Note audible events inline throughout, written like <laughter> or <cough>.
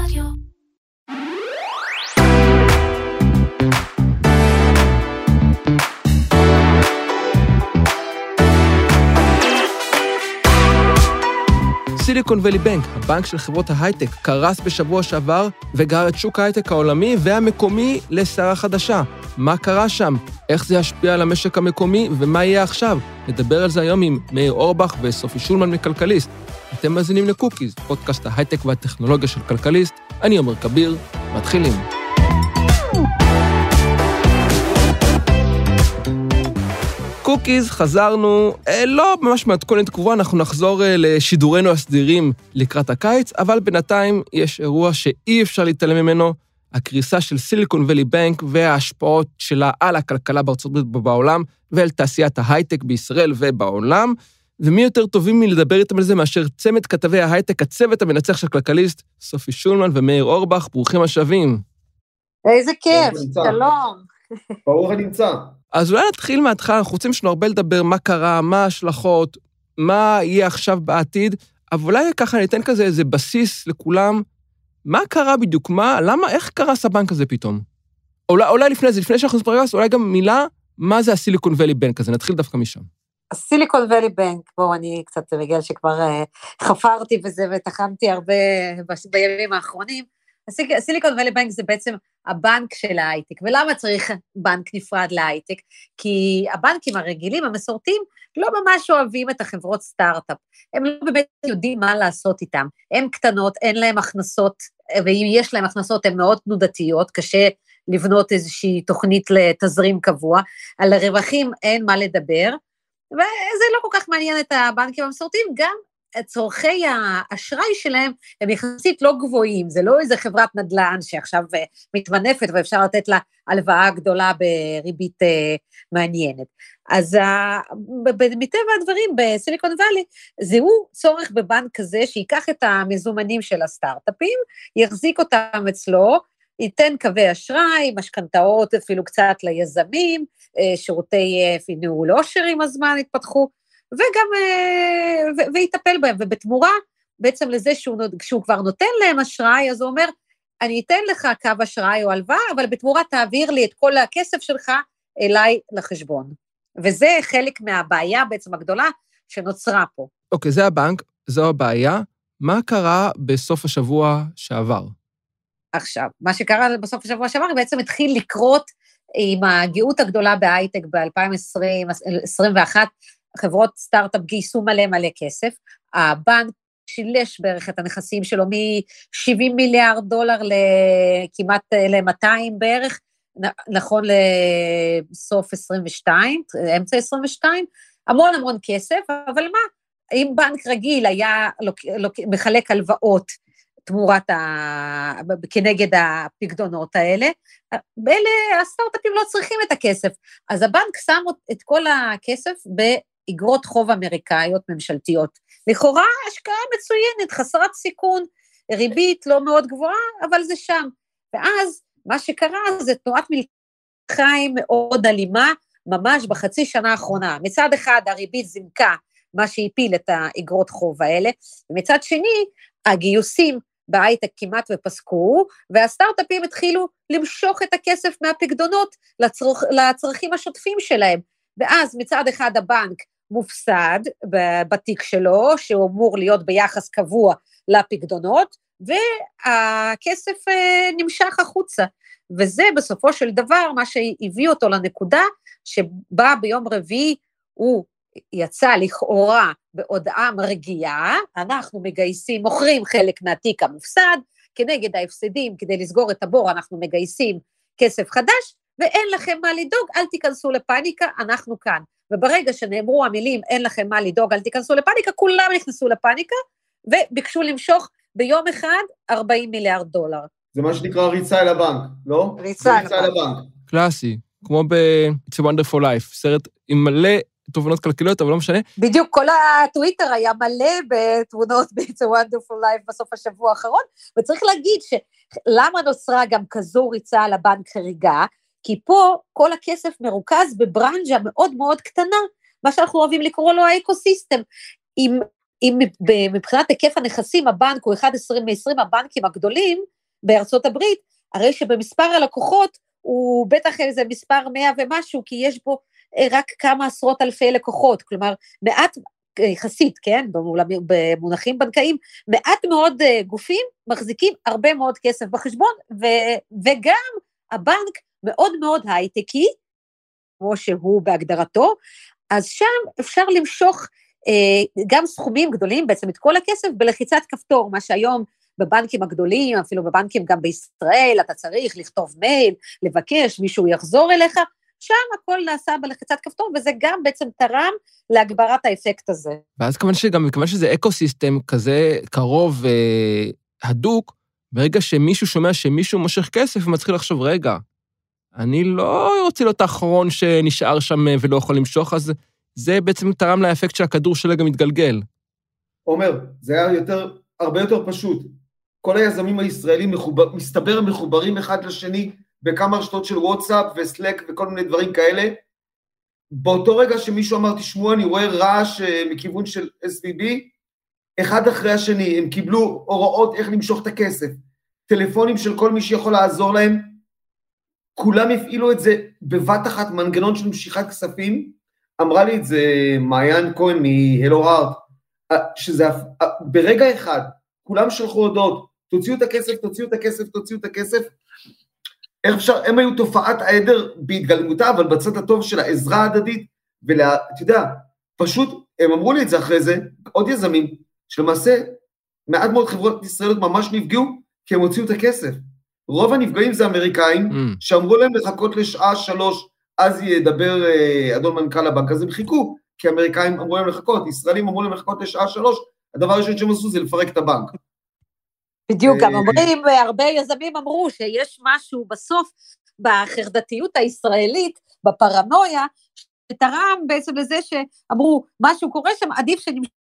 Radio. סיליקון ואלי בנק, הבנק של חברות ההייטק, קרס בשבוע שעבר וגרר את שוק ההייטק העולמי והמקומי לסערה חדשה. מה קרה שם? איך זה ישפיע על המשק המקומי ומה יהיה עכשיו? נדבר על זה היום עם מאיר אורבך וסופי שולמן מכלכליסט. אתם מאזינים לקוקיז, פודקאסט ההייטק והטכנולוגיה של כלכליסט. אני עומר כביר, מתחילים. קוקיז, חזרנו, אה, לא ממש מתכונת קבועה, אנחנו נחזור אה, לשידורנו הסדירים לקראת הקיץ, אבל בינתיים יש אירוע שאי אפשר להתעלם ממנו, הקריסה של סיליקון ואלי בנק וההשפעות שלה על הכלכלה בארצות הברית ובעולם, ועל תעשיית ההייטק בישראל ובעולם. ומי יותר טובים מלדבר איתם על זה מאשר צמד כתבי ההייטק, הצוות המנצח של כלכליסט, סופי שולמן ומאיר אורבך, ברוכים השבים. איזה כיף. שלום. ברוך הנמצא. אז אולי נתחיל מההתחלה, אנחנו רוצים שנרבה לדבר מה קרה, מה ההשלכות, מה יהיה עכשיו בעתיד, אבל אולי ככה ניתן כזה איזה בסיס לכולם. מה קרה בדיוק? מה, למה, איך קרס הבנק הזה פתאום? אולי, אולי לפני זה, לפני שאנחנו נספר אולי גם מילה, מה זה הסיליקון ואלי בנק הזה? נתחיל דווקא משם. סיליקון ואלי בנק, בואו, אני קצת בגלל שכבר אה, חפרתי בזה וטחנתי הרבה בימים האחרונים. הסיליקון ואלי בנק זה בעצם הבנק של ההייטק. ולמה צריך בנק נפרד להייטק? כי הבנקים הרגילים, המסורתיים, לא ממש אוהבים את החברות סטארט-אפ. הם לא באמת יודעים מה לעשות איתם. הן קטנות, אין להן הכנסות, ואם יש להן הכנסות הן מאוד תנודתיות, קשה לבנות איזושהי תוכנית לתזרים קבוע. על הרווחים אין מה לדבר, וזה לא כל כך מעניין את הבנקים המסורתיים, גם צורכי האשראי שלהם הם יחסית לא גבוהים, זה לא איזה חברת נדל"ן שעכשיו אה, מתמנפת ואפשר לתת לה הלוואה גדולה בריבית אה, מעניינת. אז אה, מטבע הדברים בסיליקון וואלי, זהו צורך בבנק כזה שייקח את המזומנים של הסטארט-אפים, יחזיק אותם אצלו, ייתן קווי אשראי, משכנתאות אפילו קצת ליזמים, שירותי ניהול עושר עם הזמן התפתחו, וגם, אה, ו- ויטפל בהם, ובתמורה, בעצם לזה שהוא, כשהוא כבר נותן להם אשראי, אז הוא אומר, אני אתן לך קו אשראי או הלוואה, אבל בתמורה תעביר לי את כל הכסף שלך אליי לחשבון. וזה חלק מהבעיה בעצם הגדולה שנוצרה פה. אוקיי, זה הבנק, זו הבעיה. מה קרה בסוף השבוע שעבר? עכשיו, מה שקרה בסוף השבוע שעבר, בעצם התחיל לקרות עם הגאות הגדולה בהייטק ב-2020-2021, חברות סטארט-אפ גייסו מלא מלא כסף, הבנק שילש בערך את הנכסים שלו מ-70 מיליארד דולר לכמעט ל-200 בערך, נכון לסוף 22, אמצע 22, המון המון כסף, אבל מה, אם בנק רגיל היה לוק, לוק, מחלק הלוואות תמורת ה... כנגד הפקדונות האלה, אלה הסטארט-אפים לא צריכים את הכסף. אז הבנק שם את כל הכסף באגרות חוב אמריקאיות ממשלתיות. לכאורה השקעה מצוינת, חסרת סיכון, ריבית לא מאוד גבוהה, אבל זה שם. ואז מה שקרה זה תנועת מלחיים מאוד אלימה, ממש בחצי שנה האחרונה. מצד אחד הריבית זינקה, מה שהפיל את האגרות חוב האלה, ומצד שני, הגיוסים בהייטק כמעט ופסקו, והסטארט-אפים התחילו למשוך את הכסף מהפקדונות לצרוך, לצרכים השוטפים שלהם. ואז מצד אחד הבנק מופסד בתיק שלו, שהוא אמור להיות ביחס קבוע לפקדונות, והכסף אה, נמשך החוצה. וזה בסופו של דבר מה שהביא אותו לנקודה שבה ביום רביעי הוא יצא לכאורה בהודעה מרגיעה, אנחנו מגייסים, מוכרים חלק מהתיק המופסד, כנגד ההפסדים, כדי לסגור את הבור, אנחנו מגייסים כסף חדש, ואין לכם מה לדאוג, אל תיכנסו לפאניקה, אנחנו כאן. וברגע שנאמרו המילים, אין לכם מה לדאוג, אל תיכנסו לפאניקה, כולם נכנסו לפאניקה, וביקשו למשוך ביום אחד 40 מיליארד דולר. זה מה שנקרא ריצה אל הבנק, לא? ריצה אל ריצה אל הבנק. קלאסי, כמו ב-It's a Wonderful Life, סרט עם מלא תובנות כלכליות, אבל לא משנה. בדיוק כל הטוויטר היה מלא בתמונות ב-It's a Wonderful Life בסוף השבוע האחרון, וצריך להגיד שלמה נוצרה גם כזו ריצה על הבנק חריגה? כי פה כל הכסף מרוכז בברנז'ה מאוד מאוד קטנה, מה שאנחנו אוהבים לקרוא לו האקוסיסטם. אם אם מבחינת היקף הנכסים הבנק הוא אחד מ-20 הבנקים הגדולים בארצות הברית, הרי שבמספר הלקוחות הוא בטח איזה מספר 100 ומשהו, כי יש בו אה, רק כמה עשרות אלפי לקוחות, כלומר מעט יחסית, כן, במונחים בנקאיים, מעט מאוד אה, גופים מחזיקים הרבה מאוד כסף בחשבון, ו, וגם הבנק מאוד מאוד הייטקי, כמו שהוא בהגדרתו, אז שם אפשר למשוך אה, גם סכומים גדולים, בעצם את כל הכסף, בלחיצת כפתור, מה שהיום בבנקים הגדולים, אפילו בבנקים גם בישראל, אתה צריך לכתוב מייל, לבקש, מישהו יחזור אליך, שם הכל נעשה בלחיצת כפתור, וזה גם בעצם תרם להגברת האפקט הזה. ואז כמובן שגם, מכיוון שזה אקו סיסטם כזה קרוב והדוק, ברגע שמישהו שומע שמישהו מושך כסף, הוא מתחיל לחשוב, רגע, אני לא רוצה להיות האחרון שנשאר שם ולא יכול למשוך, אז זה בעצם תרם לאפקט שהכדור שלו גם מתגלגל. עומר, זה היה יותר, הרבה יותר פשוט. כל היזמים הישראלים מחובר, מסתבר מחוברים אחד לשני בכמה רשתות של וואטסאפ וסלק וכל מיני דברים כאלה. באותו רגע שמישהו אמר, תשמעו, אני רואה רעש אה, מכיוון של SVB, אחד אחרי השני, הם קיבלו הוראות איך למשוך את הכסף, טלפונים של כל מי שיכול לעזור להם, כולם הפעילו את זה בבת אחת, מנגנון של משיכת כספים, אמרה לי את זה מעיין כהן מהלו הארט, אה, שזה אה, ברגע אחד, כולם שלחו הודעות, תוציאו את הכסף, תוציאו את הכסף, תוציאו את הכסף, איך אפשר, הם היו תופעת העדר בהתגלמותה, אבל בצד הטוב של העזרה ההדדית, ואתה יודע, פשוט, הם אמרו לי את זה אחרי זה, עוד יזמים, שלמעשה מעט מאוד חברות ישראליות ממש נפגעו, כי הם הוציאו את הכסף. רוב הנפגעים זה אמריקאים, mm. שאמרו להם לחכות לשעה שלוש, אז ידבר אה, אדון מנכ"ל הבנק, אז הם חיכו, כי האמריקאים אמרו להם לחכות, ישראלים אמרו להם לחכות לשעה שלוש, הדבר הראשון שהם עשו זה לפרק את הבנק. בדיוק, גם אה, אומרים, הרבה יזמים אמרו שיש משהו בסוף בחרדתיות הישראלית, בפרנויה, שתרם בעצם לזה שאמרו, משהו קורה שם, עדיף שנמשך.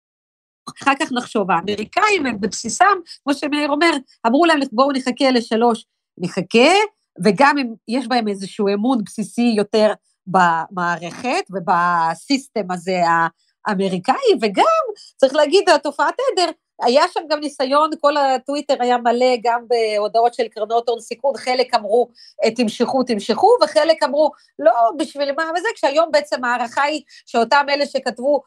אחר כך נחשוב, האמריקאים הם בבסיסם, כמו שמאיר אומר, אמרו להם בואו נחכה לשלוש, נחכה, וגם אם יש בהם איזשהו אמון בסיסי יותר במערכת ובסיסטם הזה האמריקאי, וגם, צריך להגיד, תופעת עדר, היה שם גם ניסיון, כל הטוויטר היה מלא גם בהודעות של קרנות הון סיכון, חלק אמרו תמשכו, תמשכו, וחלק אמרו לא, בשביל מה וזה, כשהיום בעצם ההערכה היא שאותם אלה שכתבו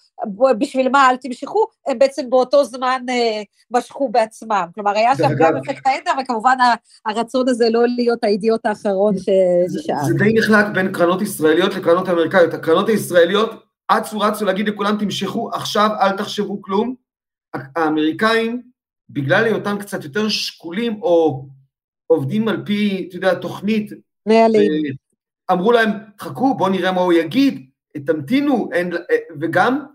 בשביל מה אל תמשכו, הם בעצם באותו זמן אה, משכו בעצמם. כלומר, היה שם גם אפקט העדר, וכמובן הרצון הזה לא להיות האידיוט האחרון שנשאר. זה די נחלק בין קרנות ישראליות לקרנות אמריקאיות. הקרנות הישראליות אצו רצו להגיד לכולם, תמשכו עכשיו, אל תחשבו כלום. האמריקאים, בגלל היותם קצת יותר שקולים, או עובדים על פי, אתה יודע, תוכנית, נהלים. אמרו להם, חכו, בואו נראה מה הוא יגיד, תמתינו, אין, וגם,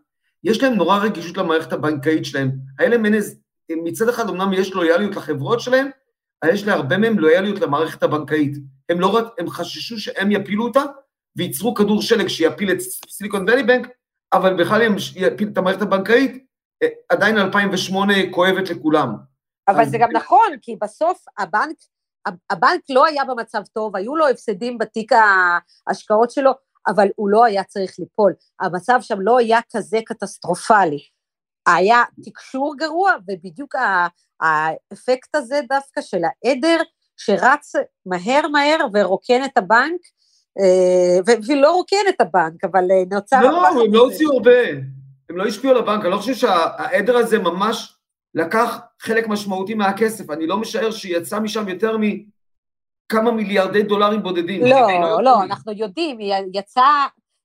יש להם נורא רגישות למערכת הבנקאית שלהם. האלה מנז, מצד אחד אמנם יש לויאליות לחברות שלהם, אבל יש להרבה מהם לויאליות למערכת הבנקאית. הם לא רק, הם חששו שהם יפילו אותה, וייצרו כדור שלג שיפיל את סיליקון ואלי בנק, אבל בכלל הם יפיל את המערכת הבנקאית, אה, עדיין 2008 כואבת לכולם. אבל זה גם נכון, כי בסוף הבנק, הבנק לא היה במצב טוב, היו לו הפסדים בתיק ההשקעות שלו, אבל הוא לא היה צריך ליפול. המצב שם לא היה כזה קטסטרופלי. היה תקשור גרוע, ובדיוק האפקט הזה דווקא של העדר, שרץ מהר מהר ורוקן את הבנק, אה, ולא רוקן את הבנק, אבל אה, נוצר... לא, הם לא הוציאו הרבה, הם לא השפיעו על הבנק, אני לא חושב שהעדר הזה ממש לקח חלק משמעותי מהכסף, אני לא משער שיצא משם יותר מכמה מיליארדי דולרים בודדים. לא, לא, לא, אנחנו יודעים, יצא,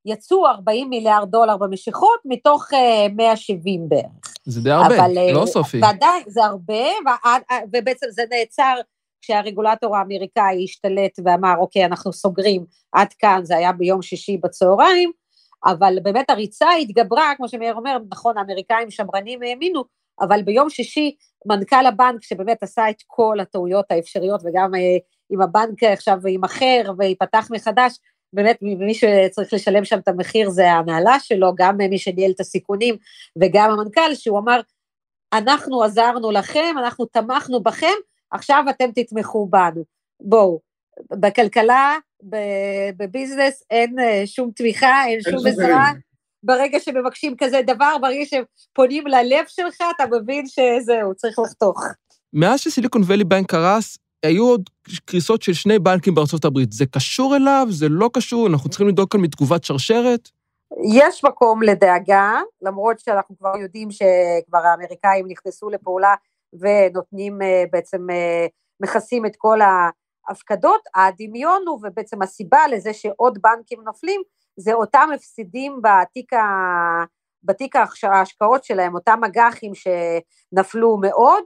יצאו 40 מיליארד דולר במשיכות מתוך 170 אה, בערך. זה די הרבה, אבל, לא סופי. ועדיין, זה הרבה, ובעצם זה נעצר כשהרגולטור האמריקאי השתלט ואמר, אוקיי, אנחנו סוגרים עד כאן, זה היה ביום שישי בצהריים, אבל באמת הריצה התגברה, כמו שמאיר אומר, נכון, האמריקאים שמרנים האמינו, אבל ביום שישי מנכ"ל הבנק, שבאמת עשה את כל הטעויות האפשריות, וגם אה, אם הבנק עכשיו יימכר וייפתח מחדש, באמת מי שצריך לשלם שם את המחיר זה ההנהלה שלו, גם מי שניהל את הסיכונים וגם המנכ"ל, שהוא אמר, אנחנו עזרנו לכם, אנחנו תמכנו בכם, עכשיו אתם תתמכו בנו. בואו, בכלכלה, בביזנס, אין אה, שום תמיכה, אין שום עזרה. ברגע שמבקשים כזה דבר, ברגע שפונים ללב שלך, אתה מבין שזהו, צריך לחתוך. מאז שסיליקון ואלי בנק קרס, היו עוד קריסות של שני בנקים בארצות הברית. זה קשור אליו? זה לא קשור? אנחנו צריכים לדאוג כאן מתגובת שרשרת? יש מקום לדאגה, למרות שאנחנו כבר יודעים שכבר האמריקאים נכנסו לפעולה ונותנים אה, בעצם, אה, מכסים את כל ההפקדות, הדמיון הוא, ובעצם הסיבה לזה שעוד בנקים נופלים, זה אותם הפסידים בתיק, ה... בתיק ההשקעות שלהם, אותם אג"חים שנפלו מאוד,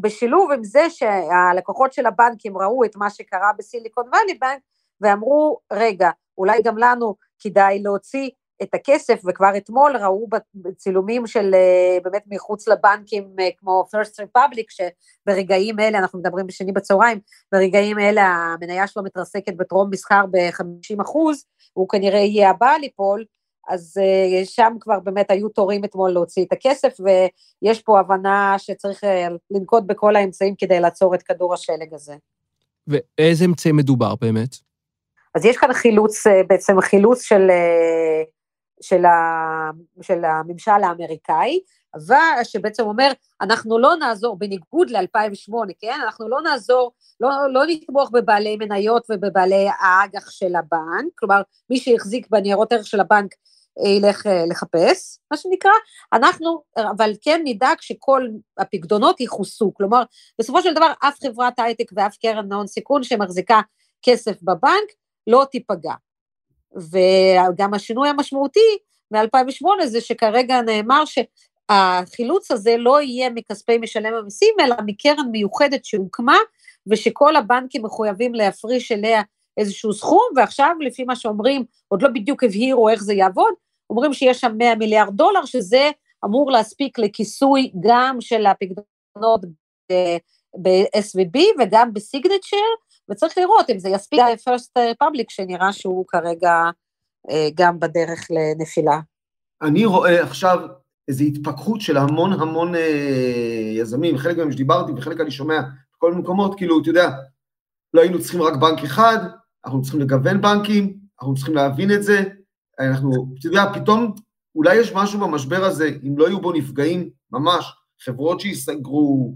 בשילוב עם זה שהלקוחות של הבנקים ראו את מה שקרה בסיליקון וואלי בנק, ואמרו, רגע, אולי גם לנו כדאי להוציא את הכסף, וכבר אתמול ראו בצילומים של אה, באמת מחוץ לבנקים אה, כמו First Republic, שברגעים אלה, אנחנו מדברים בשני בצהריים, ברגעים אלה המניה שלו מתרסקת בטרום מסחר ב-50 אחוז, הוא כנראה יהיה הבא ליפול, אז uh, שם כבר באמת היו תורים אתמול להוציא את הכסף, ויש פה הבנה שצריך לנקוט בכל האמצעים כדי לעצור את כדור השלג הזה. ואיזה אמצעים מדובר באמת? אז יש כאן חילוץ, בעצם חילוץ של, של, ה, של הממשל האמריקאי, אבל שבעצם אומר, אנחנו לא נעזור, בניגוד ל-2008, כן? אנחנו לא נעזור, לא, לא נתמוך בבעלי מניות ובבעלי האג"ח של הבנק, כלומר, מי שהחזיק בניירות ערך של הבנק ילך אה, לחפש, מה שנקרא, אנחנו, אבל כן נדאג שכל הפקדונות יכוסו, כלומר, בסופו של דבר אף חברת הייטק ואף קרן הון סיכון שמחזיקה כסף בבנק לא תיפגע. וגם השינוי המשמעותי מ-2008 זה שכרגע נאמר שהחילוץ הזה לא יהיה מכספי משלם המיסים, אלא מקרן מיוחדת שהוקמה, ושכל הבנקים מחויבים להפריש אליה איזשהו סכום, ועכשיו לפי מה שאומרים, עוד לא בדיוק הבהירו איך זה יעבוד, אומרים שיש שם 100 מיליארד דולר, שזה אמור להספיק לכיסוי גם של הפקדונות ב-SVB וגם בסיגנצ'ר, וצריך לראות אם זה יספיק ל-First Public, שנראה שהוא כרגע אה, גם בדרך לנפילה. אני רואה עכשיו איזו התפכחות של המון המון אה, יזמים, חלק מהם שדיברתי וחלק אני שומע בכל מיני מקומות, כאילו, אתה יודע, לא היינו צריכים רק בנק אחד, אנחנו צריכים לגוון בנקים, אנחנו צריכים להבין את זה, אנחנו, אתה יודע, פתאום אולי יש משהו במשבר הזה, אם לא יהיו בו נפגעים, ממש, חברות שייסגרו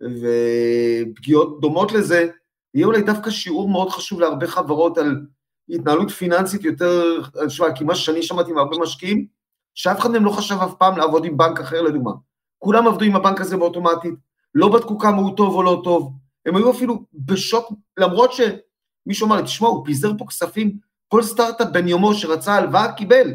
ופגיעות דומות לזה, יהיה אולי דווקא שיעור מאוד חשוב להרבה חברות על התנהלות פיננסית יותר, שמע, כי מה שאני שמעתי מהרבה משקיעים, שאף אחד מהם לא חשב אף פעם לעבוד עם בנק אחר לדוגמה. כולם עבדו עם הבנק הזה באוטומטית, לא בדקו כמה הוא טוב או לא טוב, הם היו אפילו בשוק, למרות שמישהו אמר לי, תשמע, הוא פיזר פה כספים כל סטארט-אפ בן יומו שרצה הלוואה קיבל.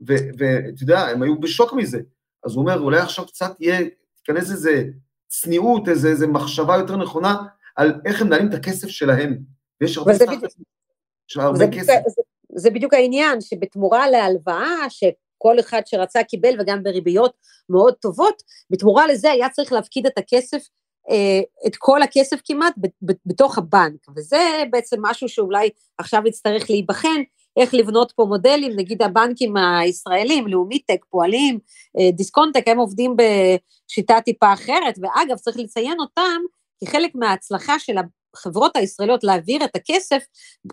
ואתה יודע, הם היו בשוק מזה. אז הוא אומר, אולי עכשיו קצת יהיה, תיכנס איזה צניעות, איזה, איזה מחשבה יותר נכונה על איך הם מנהלים את הכסף שלהם. ויש הרבה סטארט-אפים של הרבה זה כסף. זה, זה בדיוק העניין, שבתמורה להלוואה, שכל אחד שרצה קיבל, וגם בריביות מאוד טובות, בתמורה לזה היה צריך להפקיד את הכסף אה, את כל הכסף כמעט בתוך הבנק, וזה בעצם משהו שאולי עכשיו יצטרך להיבחן, איך לבנות פה מודלים, נגיד הבנקים הישראלים, לאומי טק, פועלים, אה, דיסקונטק, הם עובדים בשיטה טיפה אחרת, ואגב, צריך לציין אותם, כי חלק מההצלחה של החברות הישראליות להעביר את הכסף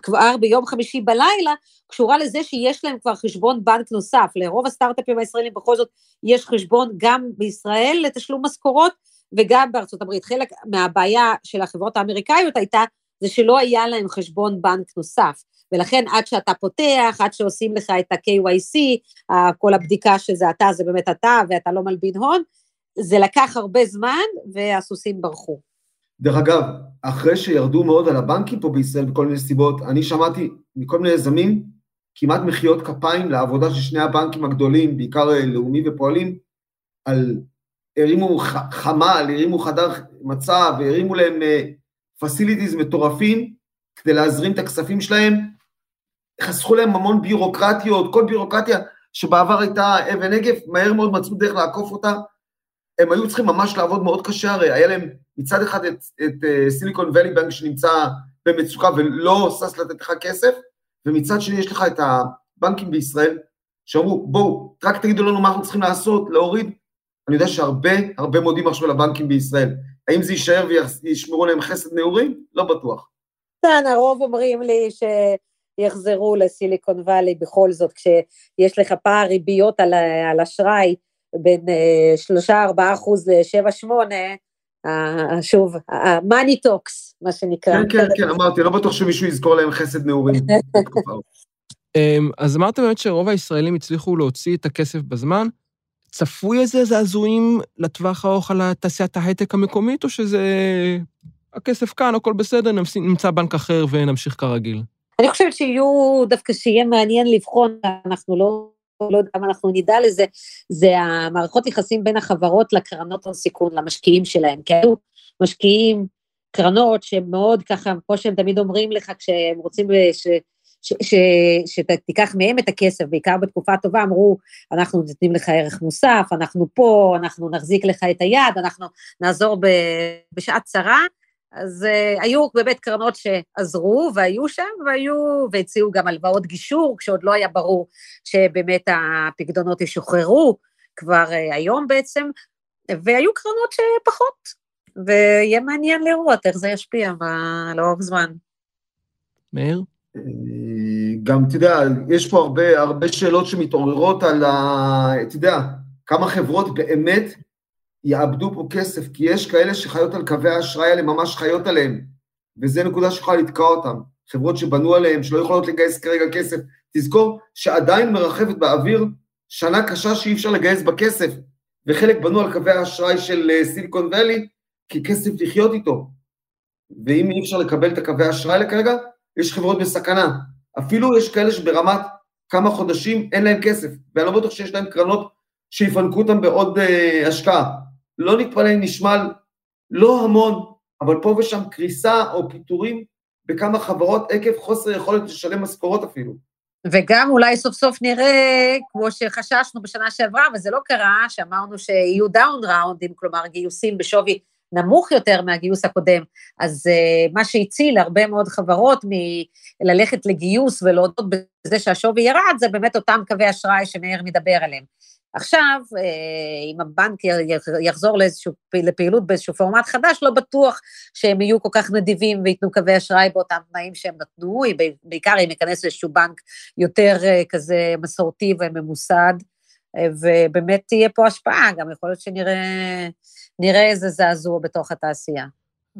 כבר ביום חמישי בלילה, קשורה לזה שיש להם כבר חשבון בנק נוסף. לרוב הסטארט-אפים הישראלים בכל זאת יש חשבון גם בישראל לתשלום משכורות, וגם בארצות הברית. חלק מהבעיה של החברות האמריקאיות הייתה זה שלא היה להם חשבון בנק נוסף, ולכן עד שאתה פותח, עד שעושים לך את ה-KYC, כל הבדיקה שזה אתה, זה באמת אתה, ואתה לא מלבין הון, זה לקח הרבה זמן, והסוסים ברחו. דרך אגב, אחרי שירדו מאוד על הבנקים פה בישראל בכל מיני סיבות, אני שמעתי מכל מיני יזמים כמעט מחיאות כפיים לעבודה של שני הבנקים הגדולים, בעיקר לאומי ופועלים, על הרימו חמ"ל, הרימו חדר מצב, הרימו להם פסיליטיז אה, מטורפים כדי להזרים את הכספים שלהם, חסכו להם המון בירוקרטיות, כל בירוקרטיה שבעבר הייתה אבן נגף, מהר מאוד מצאו דרך לעקוף אותה. הם היו צריכים ממש לעבוד מאוד קשה, הרי היה להם מצד אחד את, את אה, סיליקון ואלי בנק שנמצא במצוקה ולא שש לתת לך כסף, ומצד שני יש לך את הבנקים בישראל, שאמרו, בואו, רק תגידו לנו מה אנחנו צריכים לעשות, להוריד אני יודע שהרבה, הרבה מודים עכשיו לבנקים בישראל. האם זה יישאר וישמרו להם חסד נעורים? לא בטוח. כן, הרוב אומרים לי ש... יחזרו לסיליקון וואלי בכל זאת, כשיש לך פער ריביות על, על אשראי בין שלושה, ארבעה אחוז לשבע, שמונה, שוב, ה-money talks, מה שנקרא. כן, כן, כן, אמרתי, לא בטוח שמישהו יזכור להם חסד נעורים. <laughs> אמ, אז אמרת באמת שרוב הישראלים הצליחו להוציא את הכסף בזמן. צפוי איזה זעזועים לטווח הארוך על תעשיית ההייטק המקומית, או שזה... הכסף כאן, הכל בסדר, נמצא בנק אחר ונמשיך כרגיל? אני חושבת שיהיו, דווקא שיהיה מעניין לבחון, אנחנו לא, לא יודע מה אנחנו נדע לזה, זה המערכות יחסים בין החברות לקרנות הסיכון, למשקיעים שלהם, כי היו משקיעים, קרנות שמאוד ככה, כמו שהם תמיד אומרים לך, כשהם רוצים שתיקח מהם את הכסף, בעיקר בתקופה טובה, אמרו, אנחנו נותנים לך ערך מוסף, אנחנו פה, אנחנו נחזיק לך את היד, אנחנו נעזור בשעת צרה, אז uh, היו באמת קרנות שעזרו והיו שם, והיו, והציעו גם הלוואות גישור, כשעוד לא היה ברור שבאמת הפקדונות ישוחררו, כבר uh, היום בעצם, והיו קרנות שפחות, ויהיה מעניין לראות איך זה ישפיע לאורך זמן. מאיר? גם, אתה יודע, יש פה הרבה, הרבה שאלות שמתעוררות על ה... אתה יודע, כמה חברות באמת יאבדו פה כסף, כי יש כאלה שחיות על קווי האשראי האלה, ממש חיות עליהם, וזה נקודה שיכולה לתקוע אותם. חברות שבנו עליהם, שלא יכולות לגייס כרגע כסף. תזכור שעדיין מרחבת באוויר שנה קשה שאי אפשר לגייס בה כסף, וחלק בנו על קווי האשראי של סיליקון אה, ואלי, כי כסף לחיות איתו. ואם אי אפשר לקבל את הקווי האשראי כרגע, יש חברות בסכנה. אפילו יש כאלה שברמת כמה חודשים אין להם כסף, ואני לא בטוח שיש להם קרנות שיפנקו אותם בעוד uh, השקעה. לא נתפלא אם נשמע לא המון, אבל פה ושם קריסה או פיטורים בכמה חברות עקב חוסר יכולת לשלם משכורות אפילו. וגם אולי סוף סוף נראה, כמו שחששנו בשנה שעברה, וזה לא קרה, שאמרנו שיהיו down round ים, כלומר גיוסים בשווי נמוך יותר מהגיוס הקודם, אז uh, מה שהציל הרבה מאוד חברות מללכת לגיוס ולהודות בזה שהשווי ירד, זה באמת אותם קווי אשראי שמאיר מדבר עליהם. עכשיו, uh, אם הבנק יחזור לאיזשהו, לפעילות באיזשהו פורמט חדש, לא בטוח שהם יהיו כל כך נדיבים וייתנו קווי אשראי באותם תנאים שהם נתנו, בעיקר אם ייכנס לאיזשהו בנק יותר uh, כזה מסורתי וממוסד, ובאמת תהיה פה השפעה, גם יכול להיות שנראה נראה איזה זעזוע בתוך התעשייה.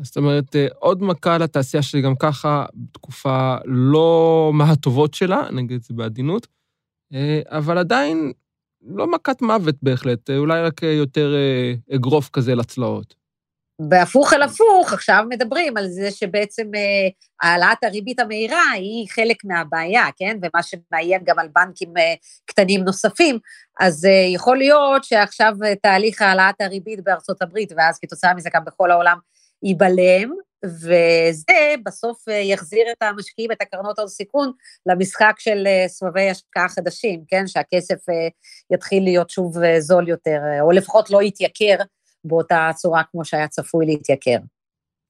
זאת אומרת, אה, עוד מכה לתעשייה שגם ככה בתקופה לא מהטובות שלה, נגיד את זה בעדינות, אה, אבל עדיין לא מכת מוות בהחלט, אה, אולי רק יותר אגרוף כזה לצלעות. בהפוך אל הפוך, עכשיו מדברים על זה שבעצם אה, העלאת הריבית המהירה היא חלק מהבעיה, כן? ומה שמאיים גם על בנקים אה, קטנים נוספים, אז אה, יכול להיות שעכשיו תהליך העלאת הריבית בארצות הברית, ואז כתוצאה מזה גם בכל העולם, ייבלם, וזה בסוף יחזיר את המשקיעים, את הקרנות הון סיכון, למשחק של סבבי השקעה חדשים, כן? שהכסף יתחיל להיות שוב זול יותר, או לפחות לא יתייקר באותה צורה כמו שהיה צפוי להתייקר.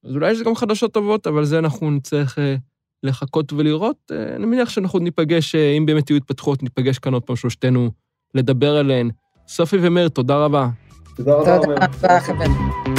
אז אולי יש גם חדשות טובות, אבל זה אנחנו נצטרך אה, לחכות ולראות. אה, אני מניח שאנחנו ניפגש, אה, אם באמת יהיו התפתחות, ניפגש כאן עוד פעם שלושתנו לדבר עליהן. סופי ומאיר, תודה רבה. תודה רבה. תודה רבה, חברים.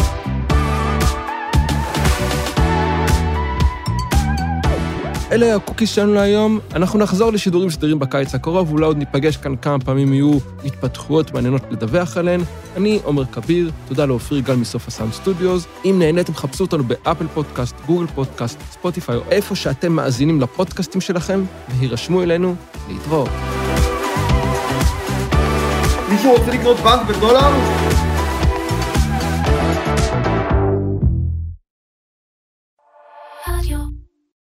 אלה הקוקיז שלנו להיום. אנחנו נחזור לשידורים סדירים בקיץ הקרוב, אולי עוד ניפגש כאן כמה פעמים יהיו התפתחויות מעניינות לדווח עליהן. אני עומר כביר, תודה לאופיר גל מסוף הסאונד סטודיוס. אם נהניתם, חפשו אותנו באפל פודקאסט, גוגל פודקאסט, ספוטיפיי, או איפה שאתם מאזינים לפודקאסטים שלכם, והירשמו אלינו להתראות. מישהו רוצה לקנות בנק בדולר?